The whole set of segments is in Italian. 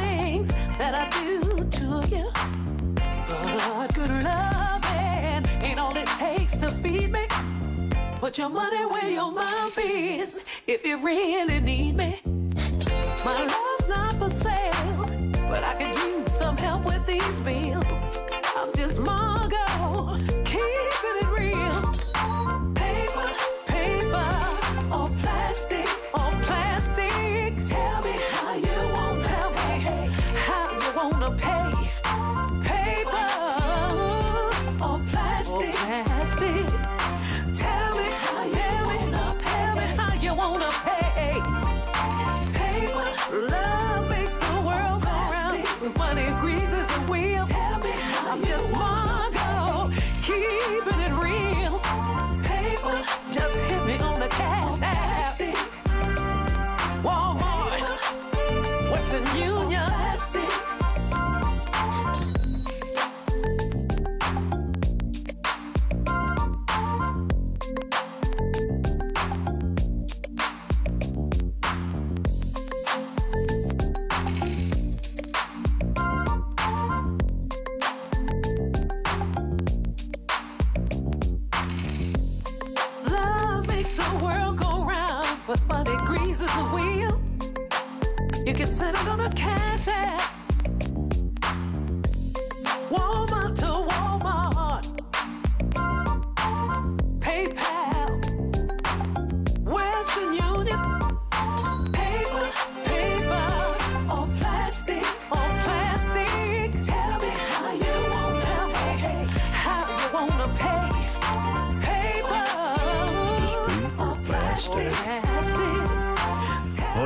things that I do to you. But good loving ain't all it takes to feed me. Put your money where your mouth is if you really need me. My love's not for sale, but I could use some help with these bills. I'm just Margot, keeping Western Union.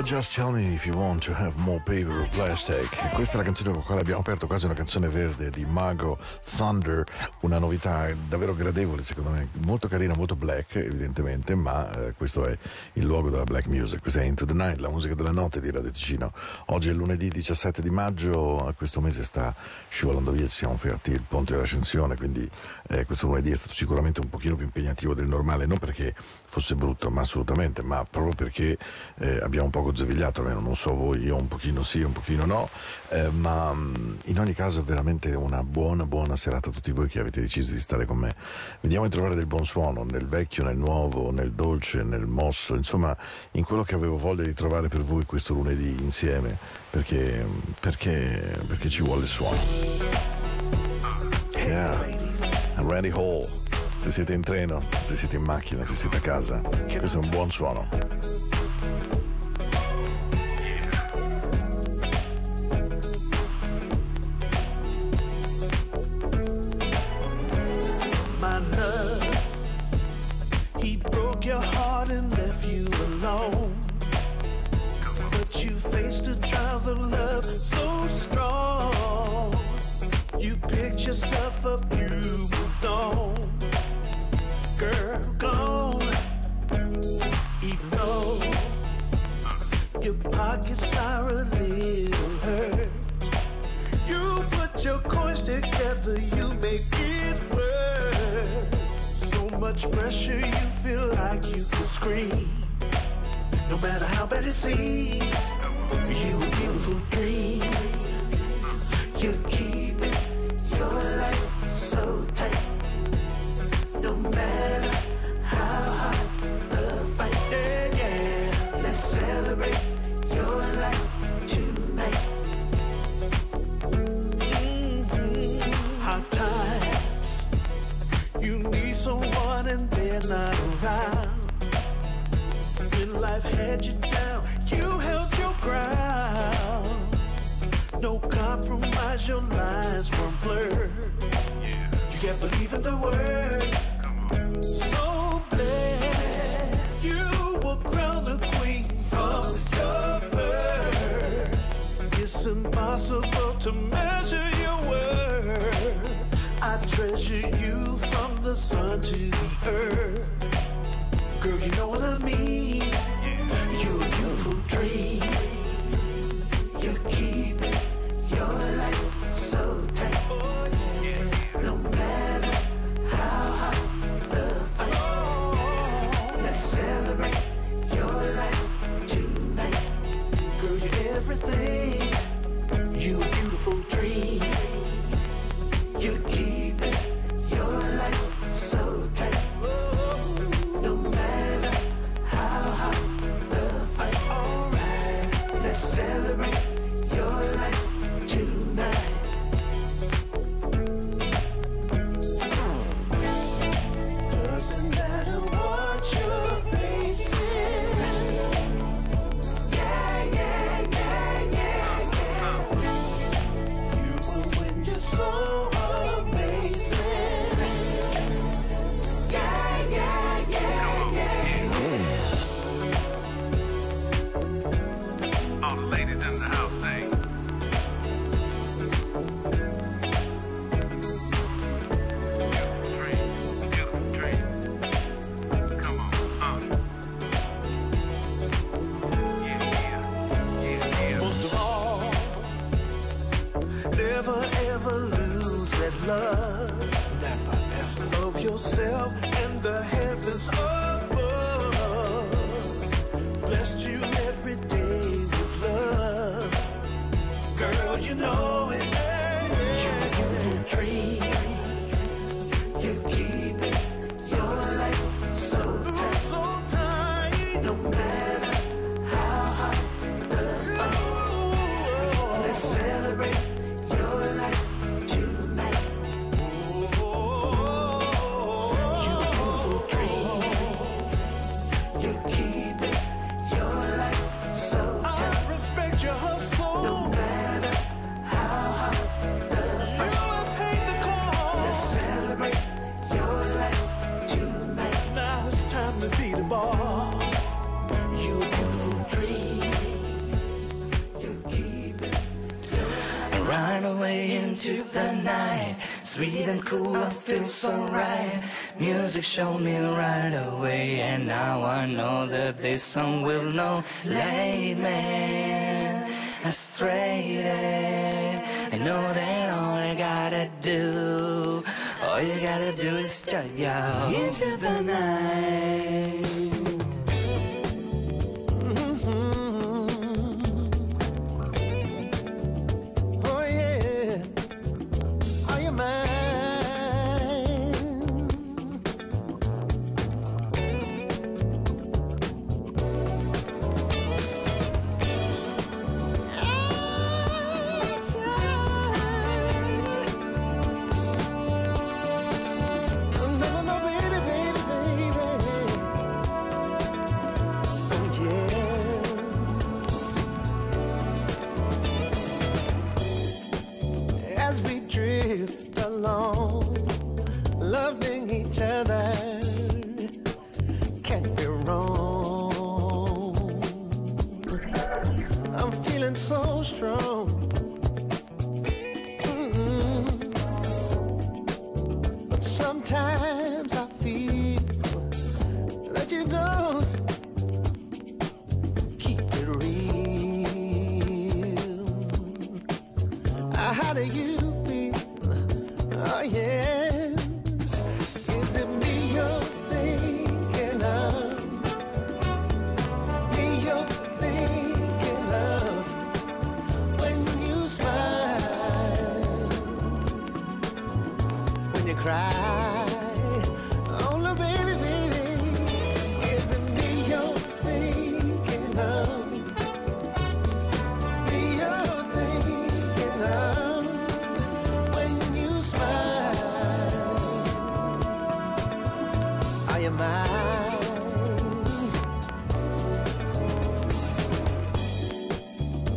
Just tell me if you want to have more paper or plastic. Questa è la canzone con la quale abbiamo aperto quasi una canzone verde di Mago Thunder, una novità davvero gradevole secondo me, molto carina, molto black evidentemente, ma eh, questo è il luogo della black music. Questa è Into the Night, la musica della notte di Radio Ticino. Oggi è lunedì 17 di maggio, questo mese sta scivolando via, ci siamo fermati il ponte dell'ascensione, quindi eh, questo lunedì è stato sicuramente un pochino più impegnativo del normale, non perché fosse brutto, ma assolutamente, ma proprio perché eh, abbiamo un giovigliato, almeno non so voi, io un pochino sì, un pochino no, eh, ma mh, in ogni caso veramente una buona, buona serata a tutti voi che avete deciso di stare con me. Vediamo di trovare del buon suono, nel vecchio, nel nuovo, nel dolce, nel mosso, insomma, in quello che avevo voglia di trovare per voi questo lunedì insieme, perché, perché, perché ci vuole il suono. Yeah, Randy Hall. Se siete in treno, se siete in macchina, se siete a casa, questo è un buon suono. He broke your heart and left you alone. But you faced the trials of love so strong. You picked yourself up, you moved on. Girl, gone. Even though your pockets are a little hurt. You put your coins together, you make it work. Much pressure, you feel like you could scream. No matter how bad it seems, you a beautiful dream. and they're not around. When life had you down, you held your ground. No compromise, your lines were blurred. You can't believe in the word. So blessed, you were crowned a queen from your birth. It's impossible to measure your worth. I treasure you sun to the earth. Girl, you know what I mean. You're a beautiful dream. And cool, I feel so right. Music showed me right away, and now I know that this song will not lead me astray. I know that all I gotta do, all you gotta do is just your into the night.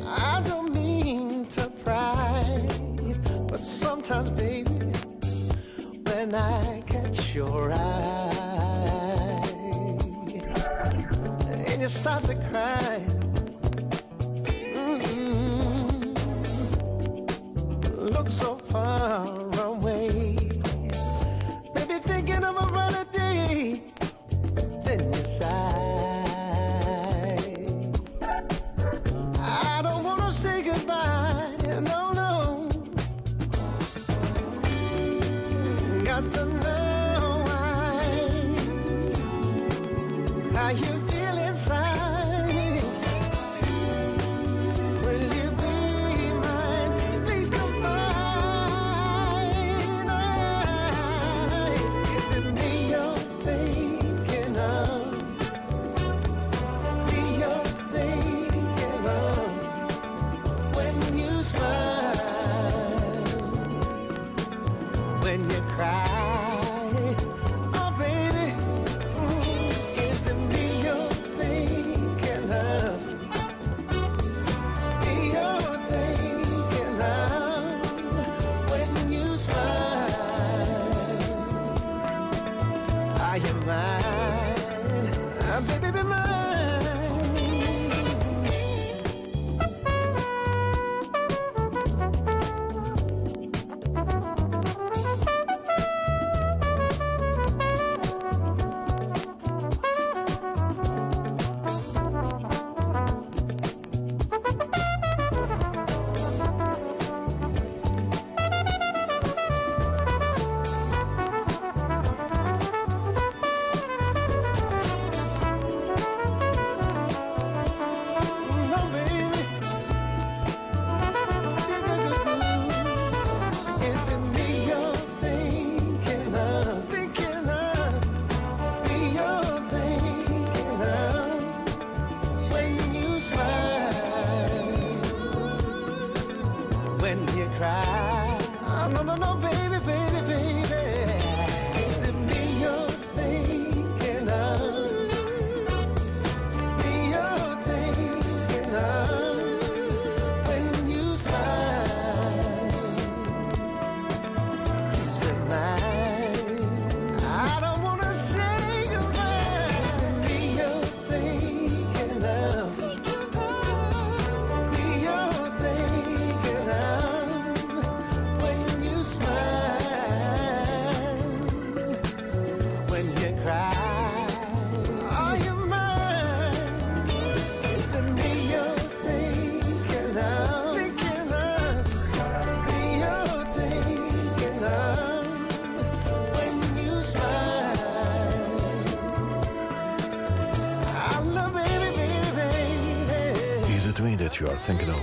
I don't mean to pry, but sometimes, baby, when I catch your eye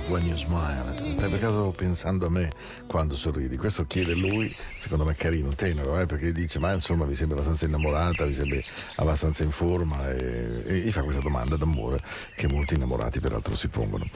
when you smile? Stai per caso pensando a me quando sorridi? Questo chiede lui, secondo me è carino, tenero, eh, perché dice ma insomma vi sembra abbastanza innamorata, vi sembra abbastanza in forma e, e gli fa questa domanda d'amore che molti innamorati peraltro si pongono.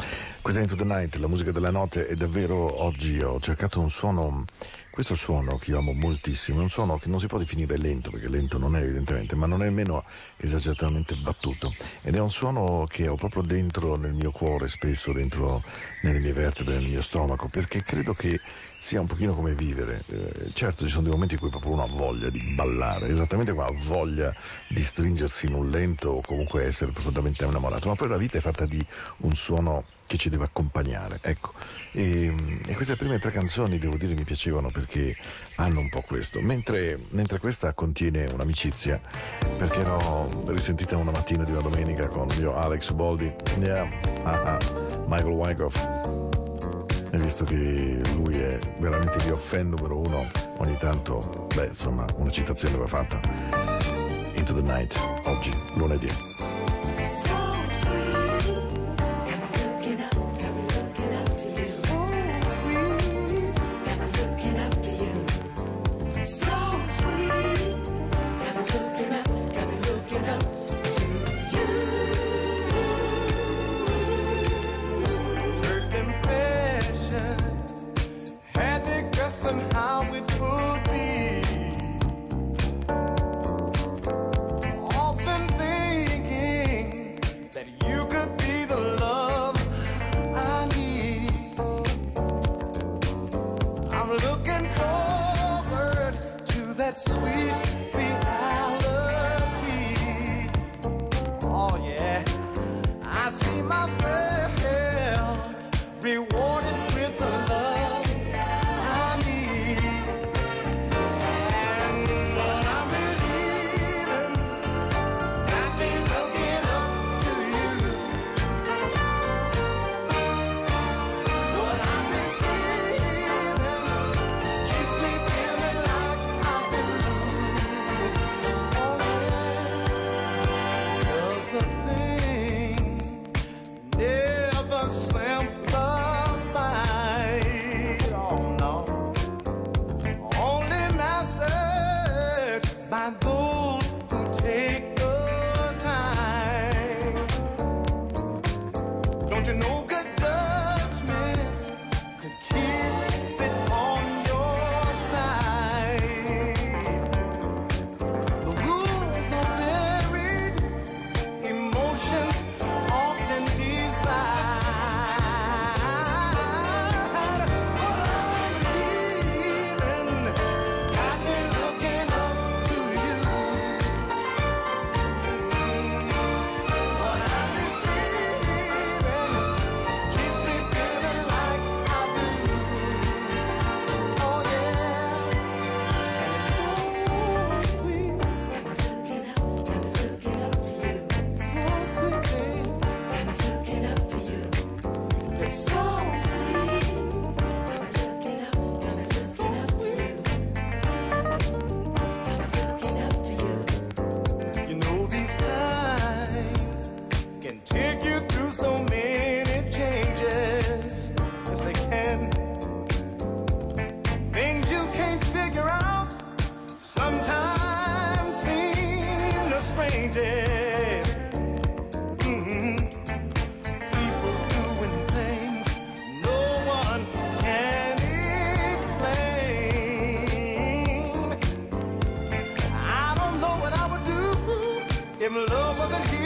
Questa è Into the Night, la musica della notte e davvero oggi ho cercato un suono questo suono che io amo moltissimo è un suono che non si può definire lento, perché lento non è evidentemente, ma non è nemmeno esageratamente battuto. Ed è un suono che ho proprio dentro nel mio cuore, spesso dentro nelle mie vertebre, nel mio stomaco, perché credo che sia un pochino come vivere. Eh, certo ci sono dei momenti in cui proprio uno ha voglia di ballare, esattamente come ha voglia di stringersi in un lento o comunque essere profondamente innamorato, ma poi la vita è fatta di un suono che ci deve accompagnare. Ecco, e, e queste prime tre canzoni devo dire mi piacevano perché hanno un po' questo, mentre, mentre questa contiene un'amicizia, perché l'ho risentita una mattina di una domenica con mio Alex Boldi, yeah, ah, ah, Michael Wyckoff. E visto che lui è veramente il mio fan numero uno, ogni tanto, beh, insomma, una citazione va fatta. Into the Night, oggi, lunedì. If love wasn't here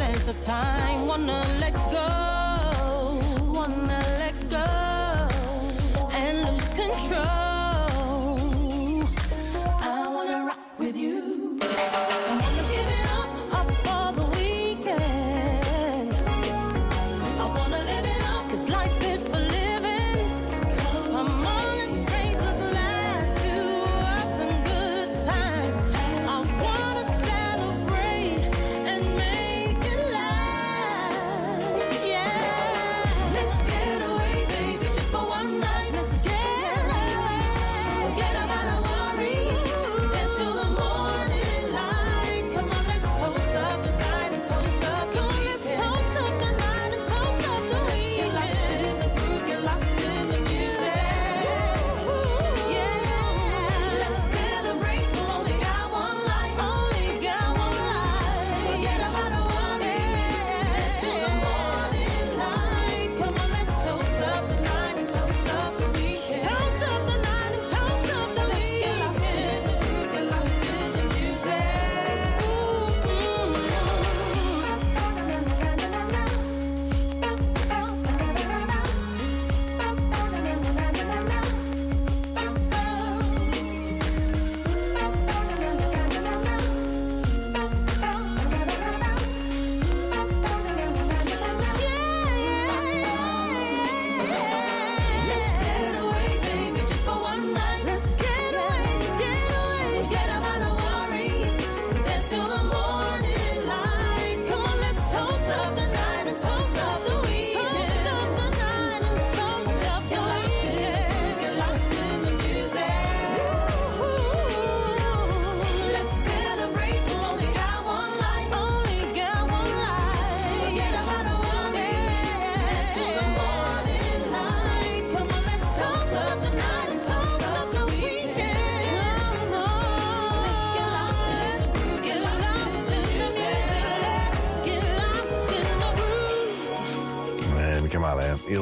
sense of time. Wanna let go.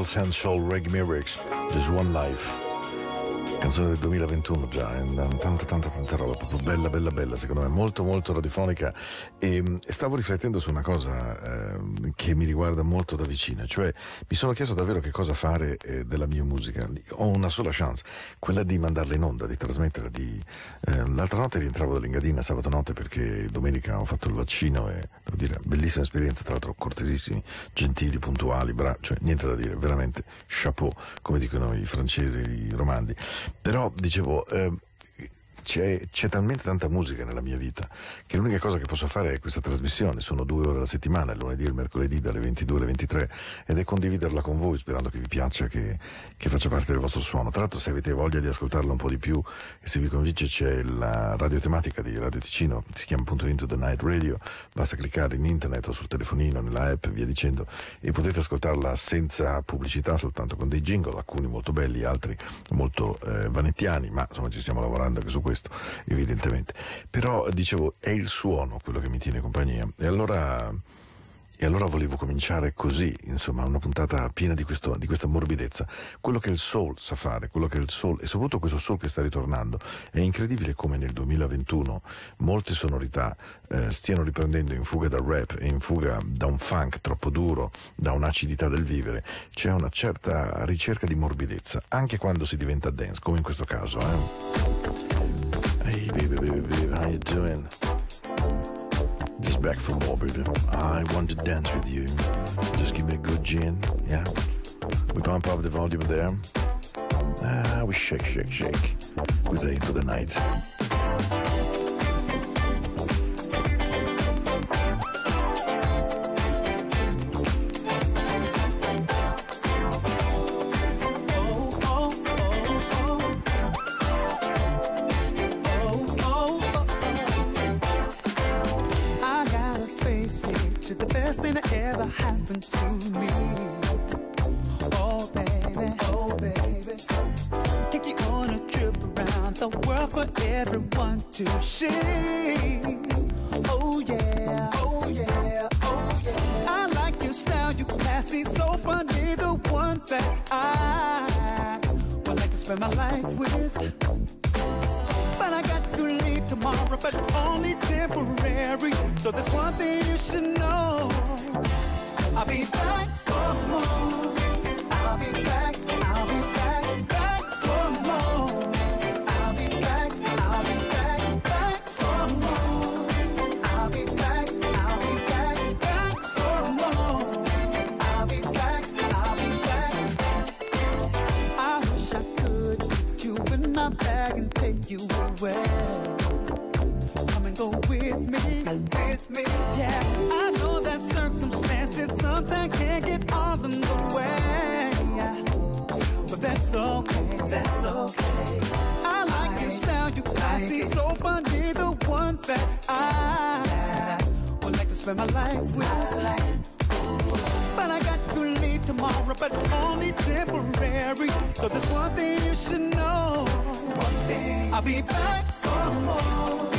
Health and Soul Reggae Mirrors, Just One Life. Canzone del 2021 già, eh? tanta tanta tanta roba, proprio bella bella bella, secondo me molto molto radiofonica e ehm, stavo riflettendo su una cosa eh, che mi riguarda molto da vicino, cioè mi sono chiesto davvero che cosa fare eh, della mia musica. Ho una sola chance, quella di mandarla in onda, di trasmetterla. Di, eh, l'altra notte rientravo dall'Ingadina sabato notte perché domenica ho fatto il vaccino e devo dire, bellissima esperienza, tra l'altro cortesissimi, gentili, puntuali, bravi, cioè niente da dire, veramente chapeau, come dicono i francesi, i romandi. Però dicevo... Eh, c'è, c'è, talmente tanta musica nella mia vita che l'unica cosa che posso fare è questa trasmissione. Sono due ore alla settimana, il lunedì e il mercoledì dalle 22 alle 23 ed è condividerla con voi sperando che vi piaccia, che, che faccia parte del vostro suono. Tra l'altro se avete voglia di ascoltarla un po' di più e se vi convince c'è la radiotematica di Radio Ticino, si chiama appunto Into the Night Radio, basta cliccare in internet o sul telefonino, nella app, via dicendo e potete ascoltarla senza pubblicità, soltanto con dei jingle, alcuni molto belli, altri molto eh, vanettiani, ma insomma ci stiamo lavorando anche su questo questo, evidentemente. Però dicevo, è il suono quello che mi tiene compagnia. E allora, e allora volevo cominciare così, insomma, una puntata piena di, questo, di, questa morbidezza. Quello che il soul sa fare, quello che il soul, e soprattutto questo soul che sta ritornando. È incredibile come nel 2021 molte sonorità eh, stiano riprendendo in fuga dal rap, in fuga da un funk troppo duro, da un'acidità del vivere. C'è una certa ricerca di morbidezza, anche quando si diventa dance, come in questo caso. Eh. Hey baby, baby, baby, how you doing? Just back from more, baby. I want to dance with you. Just give me a good gin, yeah? We pump up the volume there. Ah, we shake, shake, shake. We say Into the Night. Best thing that ever happened to me. Oh baby, oh baby, take you on a trip around the world for everyone to see. Oh yeah, oh yeah, oh yeah. I like your style, you classy, so funny, the one that I would like to spend my life with. But I got to leave tomorrow, but only temporary. So there's one thing you should know. I'll be back for more. Spend my life with. But I got to leave tomorrow, but only temporary. So there's one thing you should know. I'll be back for more.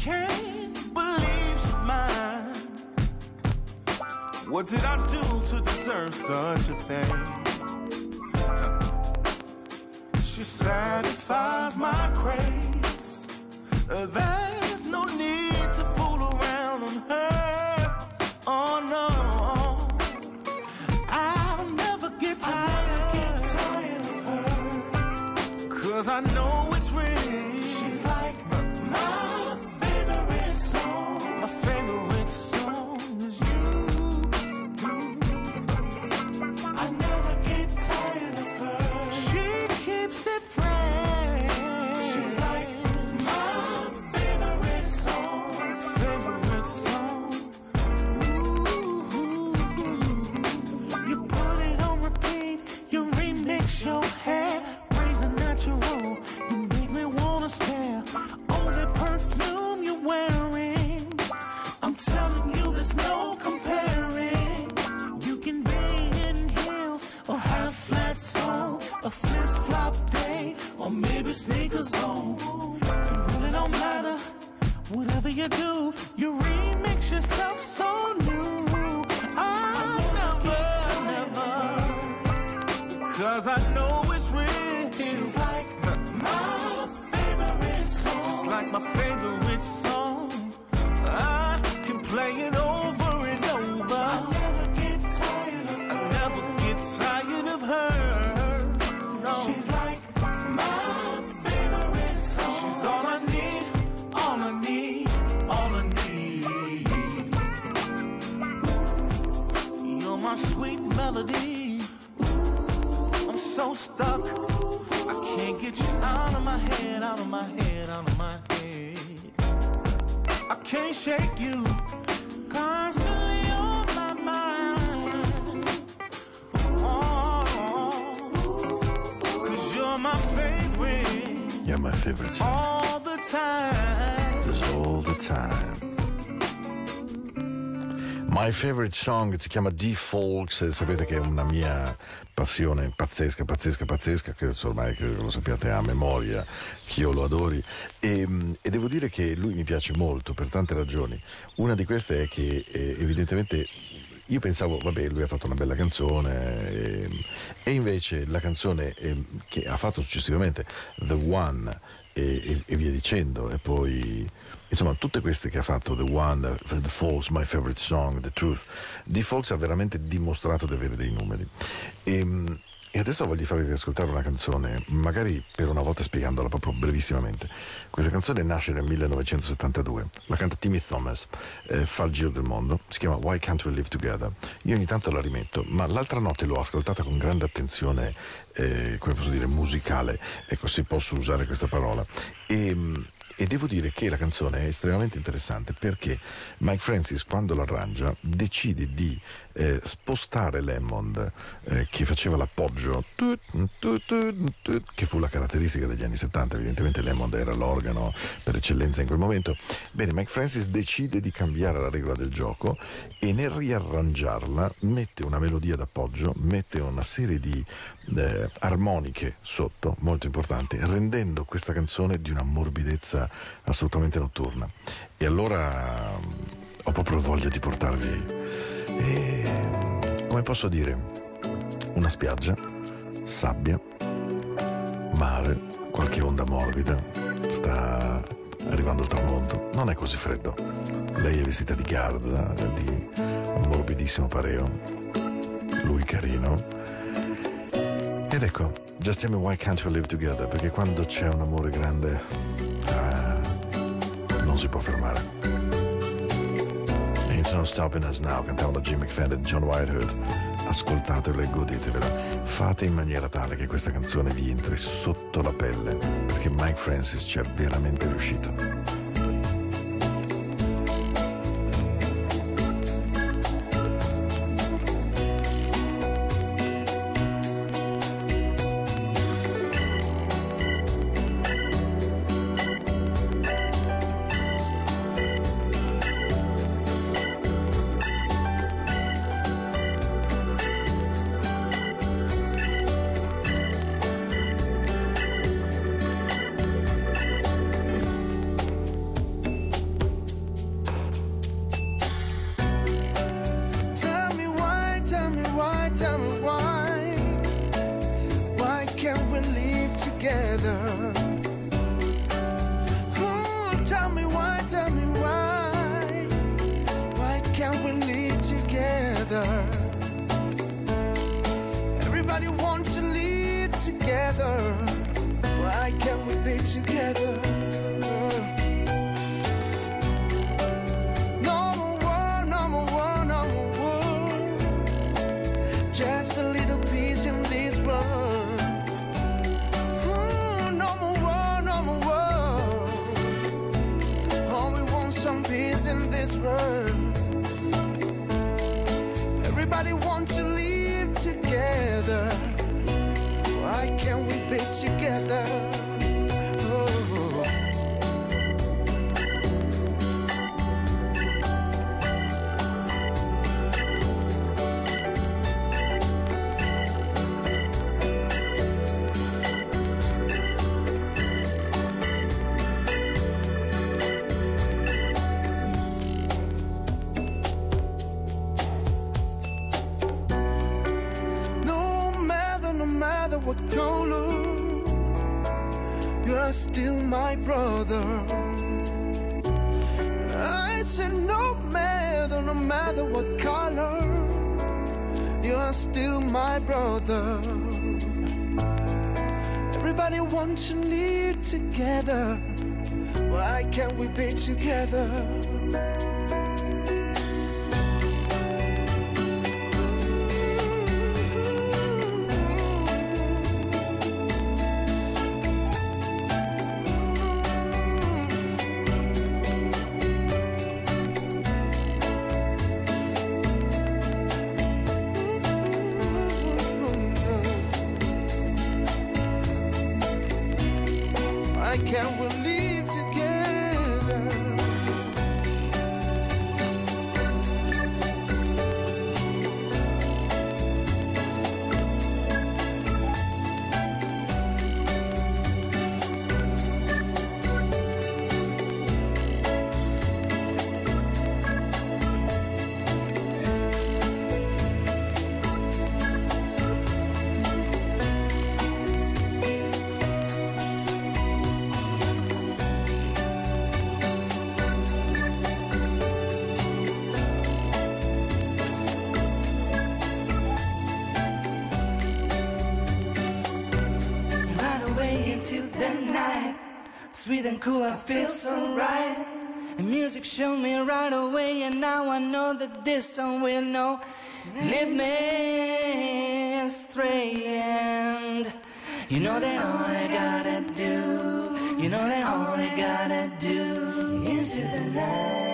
Can't believe she's mine. What did I do to deserve such a thing? She satisfies my craze. Uh, There's no need to fool around on her. Oh no. I'll never get tired, of her. Cause I melody. I'm so stuck. I can't get you out of my head, out of my head, out of my head. I can't shake you. Constantly on my mind. Oh, cause you're my favorite Yeah, my favorite all the time. is all the time. My favorite song si chiama D-Folks e sapete che è una mia passione pazzesca, pazzesca, pazzesca, che ormai credo lo sappiate a memoria, che io lo adori. E, e devo dire che lui mi piace molto per tante ragioni. Una di queste è che eh, evidentemente io pensavo, vabbè, lui ha fatto una bella canzone e, e invece la canzone eh, che ha fatto successivamente, The One e- e via dicendo, e poi insomma tutte queste che ha fatto, The One, The Falls, My Favorite Song, The Truth, di Falls ha veramente dimostrato di avere dei numeri. E, e adesso voglio farvi ascoltare una canzone, magari per una volta spiegandola proprio brevissimamente. Questa canzone nasce nel 1972, la canta Timmy Thomas, eh, fa il giro del mondo, si chiama Why Can't We Live Together. Io ogni tanto la rimetto, ma l'altra notte l'ho ascoltata con grande attenzione, eh, come posso dire, musicale, ecco se posso usare questa parola. E, e devo dire che la canzone è estremamente interessante perché Mike Francis quando l'arrangia decide di eh, spostare l'Hammond eh, che faceva l'appoggio che fu la caratteristica degli anni 70 evidentemente l'Hammond era l'organo per eccellenza in quel momento. Bene Mike Francis decide di cambiare la regola del gioco e nel riarrangiarla mette una melodia d'appoggio mette una serie di eh, armoniche sotto molto importanti rendendo questa canzone di una morbidezza assolutamente notturna. E allora mm, ho proprio voglia di portarvi eh, come posso dire? Una spiaggia sabbia mare qualche onda morbida. Sta arrivando il tramonto. Non è così freddo. Lei è vestita di garza di un morbidissimo pareo. Lui carino. Ed ecco, Just Tell Me Why Can't We Live Together? Perché quando c'è un amore grande, ah, non si può fermare. It's Not Stopping Us Now, cantavano da Jim McFadden e John Whitehead. Ascoltatevela e godetevela. Fate in maniera tale che questa canzone vi entri sotto la pelle, perché Mike Francis ci è veramente riuscito. Sweet and cool, I feel so right. And music showed me right away, and now I know that this song will know. Lead me astray, and you know that all I gotta do, you know that all I gotta do into the night.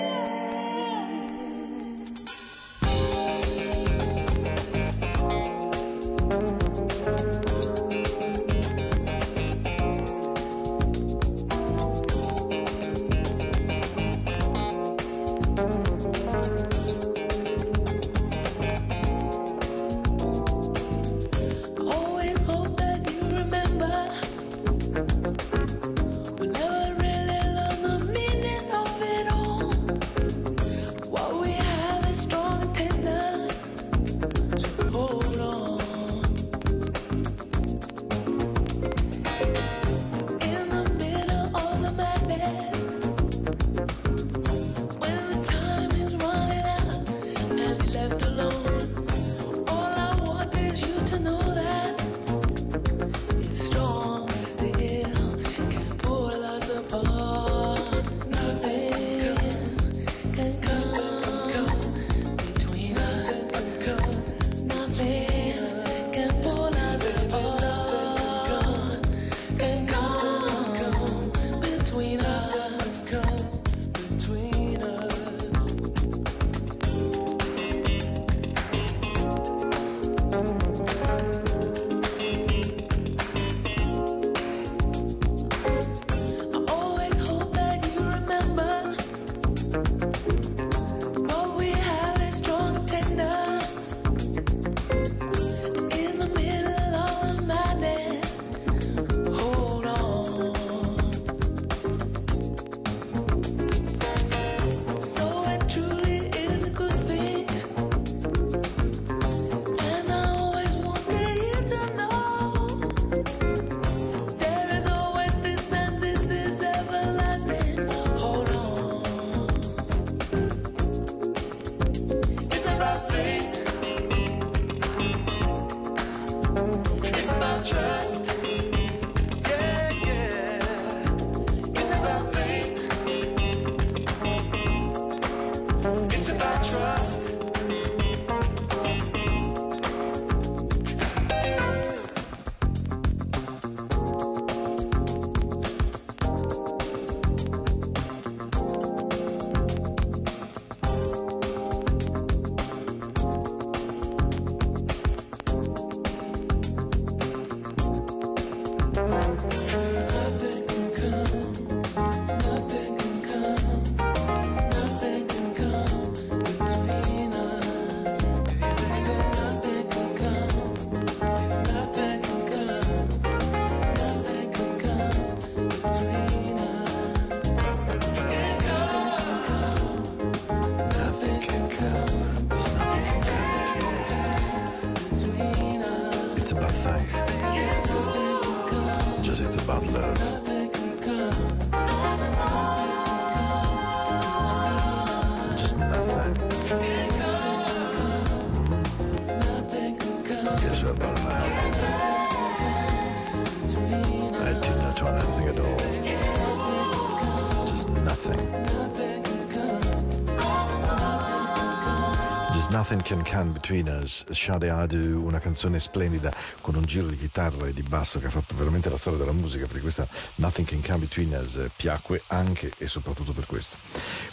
Can Come Between Us, Shade Adu, una canzone splendida con un giro di chitarra e di basso che ha fatto veramente la storia della musica, perché questa Nothing Can Come Between Us piacque anche e soprattutto per questo.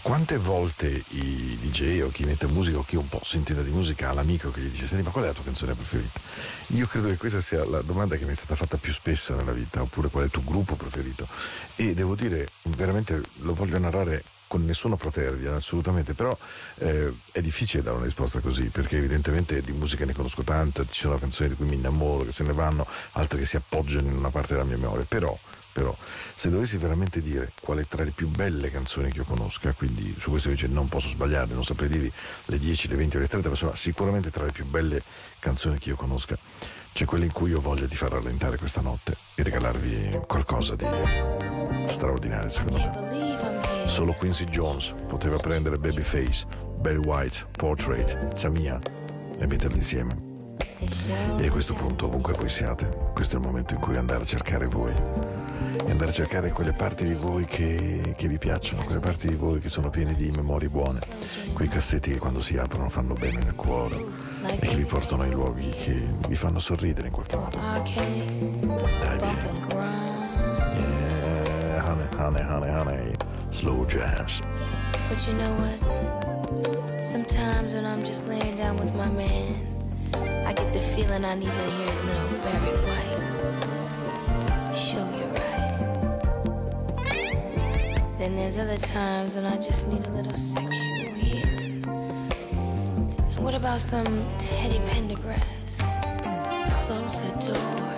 Quante volte i DJ o chi mette musica o chi un po' si intende di musica ha l'amico che gli dice senti ma qual è la tua canzone preferita? Io credo che questa sia la domanda che mi è stata fatta più spesso nella vita, oppure qual è il tuo gruppo preferito? E devo dire, veramente lo voglio narrare con nessuna protervia, assolutamente, però eh, è difficile dare una risposta così, perché evidentemente di musica ne conosco tanta, ci sono canzoni di cui mi innamoro, che se ne vanno, altre che si appoggiano in una parte della mia memoria, però, però se dovessi veramente dire qual è tra le più belle canzoni che io conosca, quindi su questo dice non posso sbagliare, non saprei dirvi le 10, le 20 o le 30, ma insomma sicuramente tra le più belle canzoni che io conosca c'è quella in cui io voglia di far rallentare questa notte e regalarvi qualcosa di straordinario secondo me. Solo Quincy Jones poteva prendere Babyface, Barry White, Portrait, Samia e metterli insieme. E a questo punto, ovunque voi siate, questo è il momento in cui andare a cercare voi. E andare a cercare quelle parti di voi che, che vi piacciono, quelle parti di voi che sono piene di memorie buone, quei cassetti che quando si aprono fanno bene nel cuore e che vi portano in luoghi che vi fanno sorridere in qualche modo. Dai, vieni. Yeah, honey, honey, honey, honey. Slow jazz. But you know what? Sometimes when I'm just laying down with my man, I get the feeling I need to hear little Barry White. Sure, you're right. Then there's other times when I just need a little sexual healing. And what about some Teddy Pendergrass? Close the door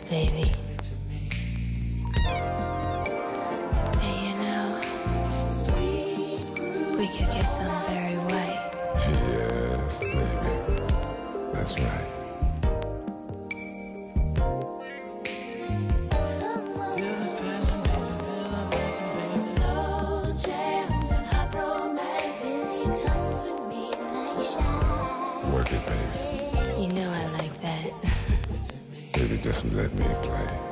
Baby. And you know, we could get some very white. Yes, baby. That's right. Let me play.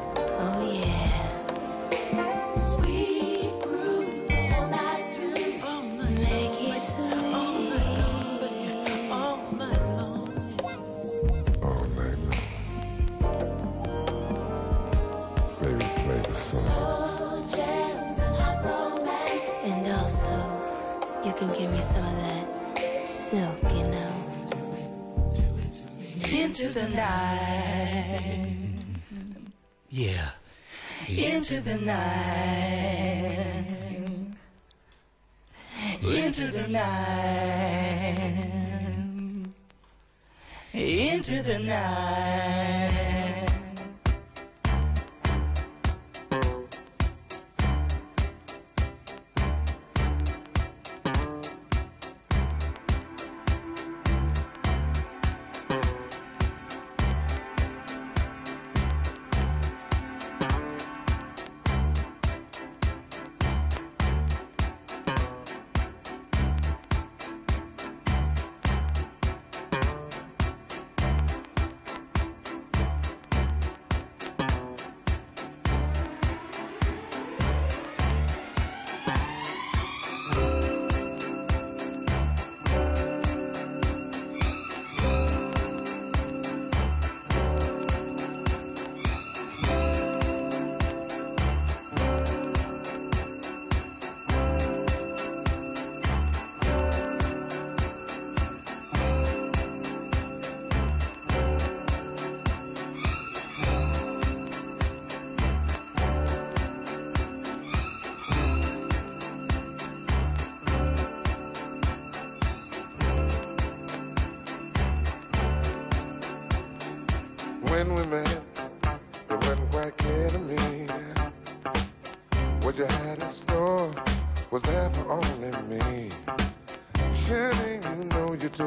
Into the night. Into the night. Into the night.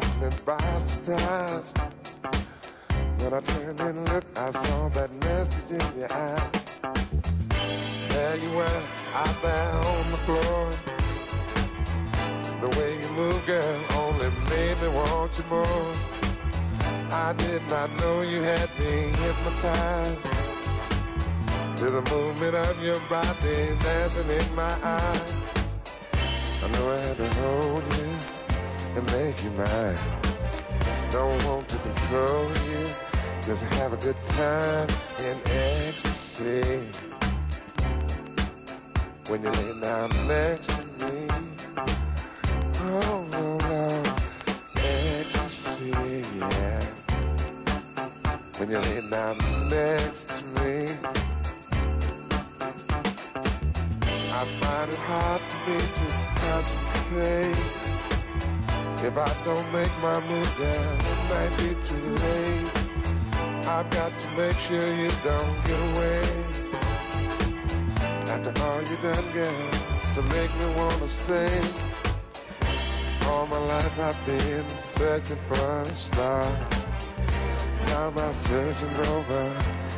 Took me by surprise. When I turned and looked, I saw that message in your eye. There you were, out there on the floor. The way you move, girl, only made me want you more. I did not know you had me hypnotized to the movement of your body dancing in my eyes. I know I had to hold you and make you mine. Don't want to control you, just have a good time in ecstasy. When you lay down next to me, oh, oh, oh, ecstasy, yeah when you lay down next to me. I find it hard for me to concentrate. If I don't make my move, then it might be too late. I've got to make sure you don't get away. After all you've done, girl, to make me wanna stay. All my life I've been searching for a star. Now my searching's over,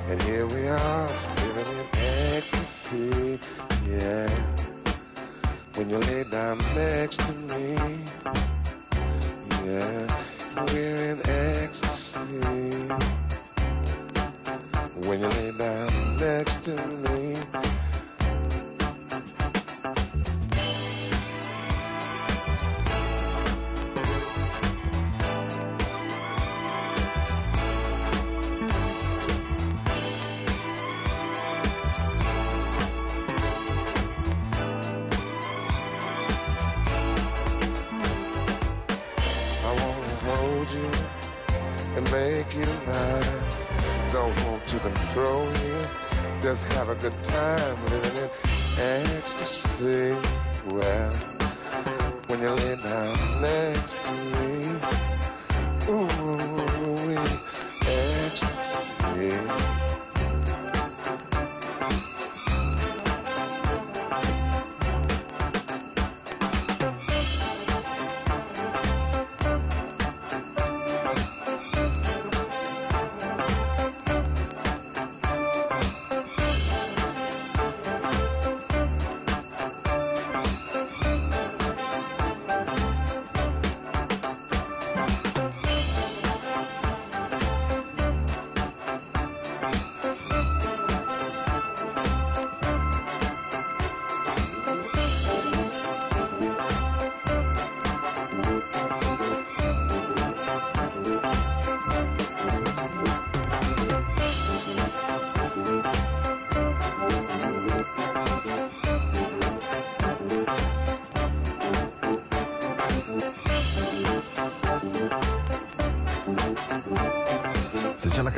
and here we are, living in ecstasy, yeah. When you lay down next to me, we're in ecstasy. When you lay down next to me, and make you mine. Don't want to control you, just have a good time living in ecstasy. Well, when you lay down next to me, ooh,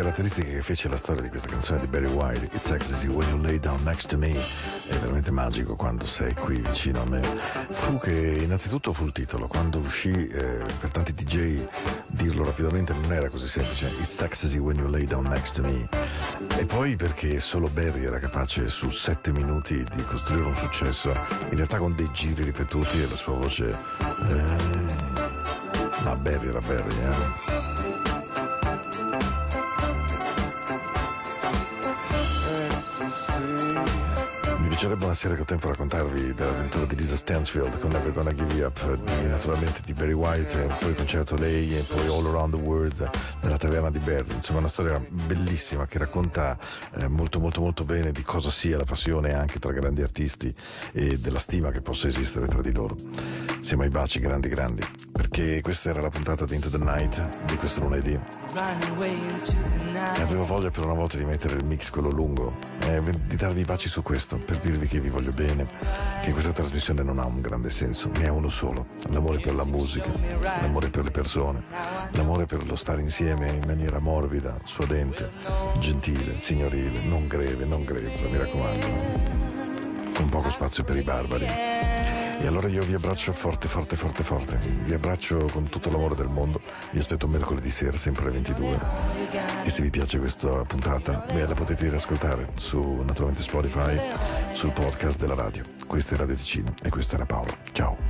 caratteristica che fece la storia di questa canzone di Barry White, It's Ecstasy When You Lay Down Next to Me, è veramente magico quando sei qui vicino a me, fu che innanzitutto fu il titolo, quando uscì eh, per tanti DJ dirlo rapidamente non era così semplice, It's Ecstasy When You Lay Down Next to Me, e poi perché solo Barry era capace su sette minuti di costruire un successo, in realtà con dei giri ripetuti e la sua voce... eh, ma Barry era Barry, eh. Piacerebbe una sera che ho tempo a raccontarvi dell'avventura di Lisa Stansfield con Never Gonna Give You Up, di, naturalmente di Barry White, poi il concerto lei e poi All Around the World nella taverna di Barry. Insomma, una storia bellissima che racconta eh, molto molto molto bene di cosa sia la passione anche tra grandi artisti e della stima che possa esistere tra di loro. Siamo ai baci grandi grandi, perché questa era la puntata di Into the Night di questo lunedì. E avevo voglia per una volta di mettere il mix quello lungo, eh, di darvi i baci su questo, per dirvi che vi voglio bene, che questa trasmissione non ha un grande senso, ne ha uno solo, l'amore per la musica, l'amore per le persone, l'amore per lo stare insieme in maniera morbida, suadente, gentile, signorile, non greve, non grezza, mi raccomando, con poco spazio per i barbari. E allora io vi abbraccio forte, forte, forte, forte. Vi abbraccio con tutto l'amore del mondo. Vi aspetto mercoledì sera, sempre alle 22. E se vi piace questa puntata, beh, la potete riascoltare su naturalmente Spotify, sul podcast della radio. Questo è Radio Ticino e questo era Paolo. Ciao.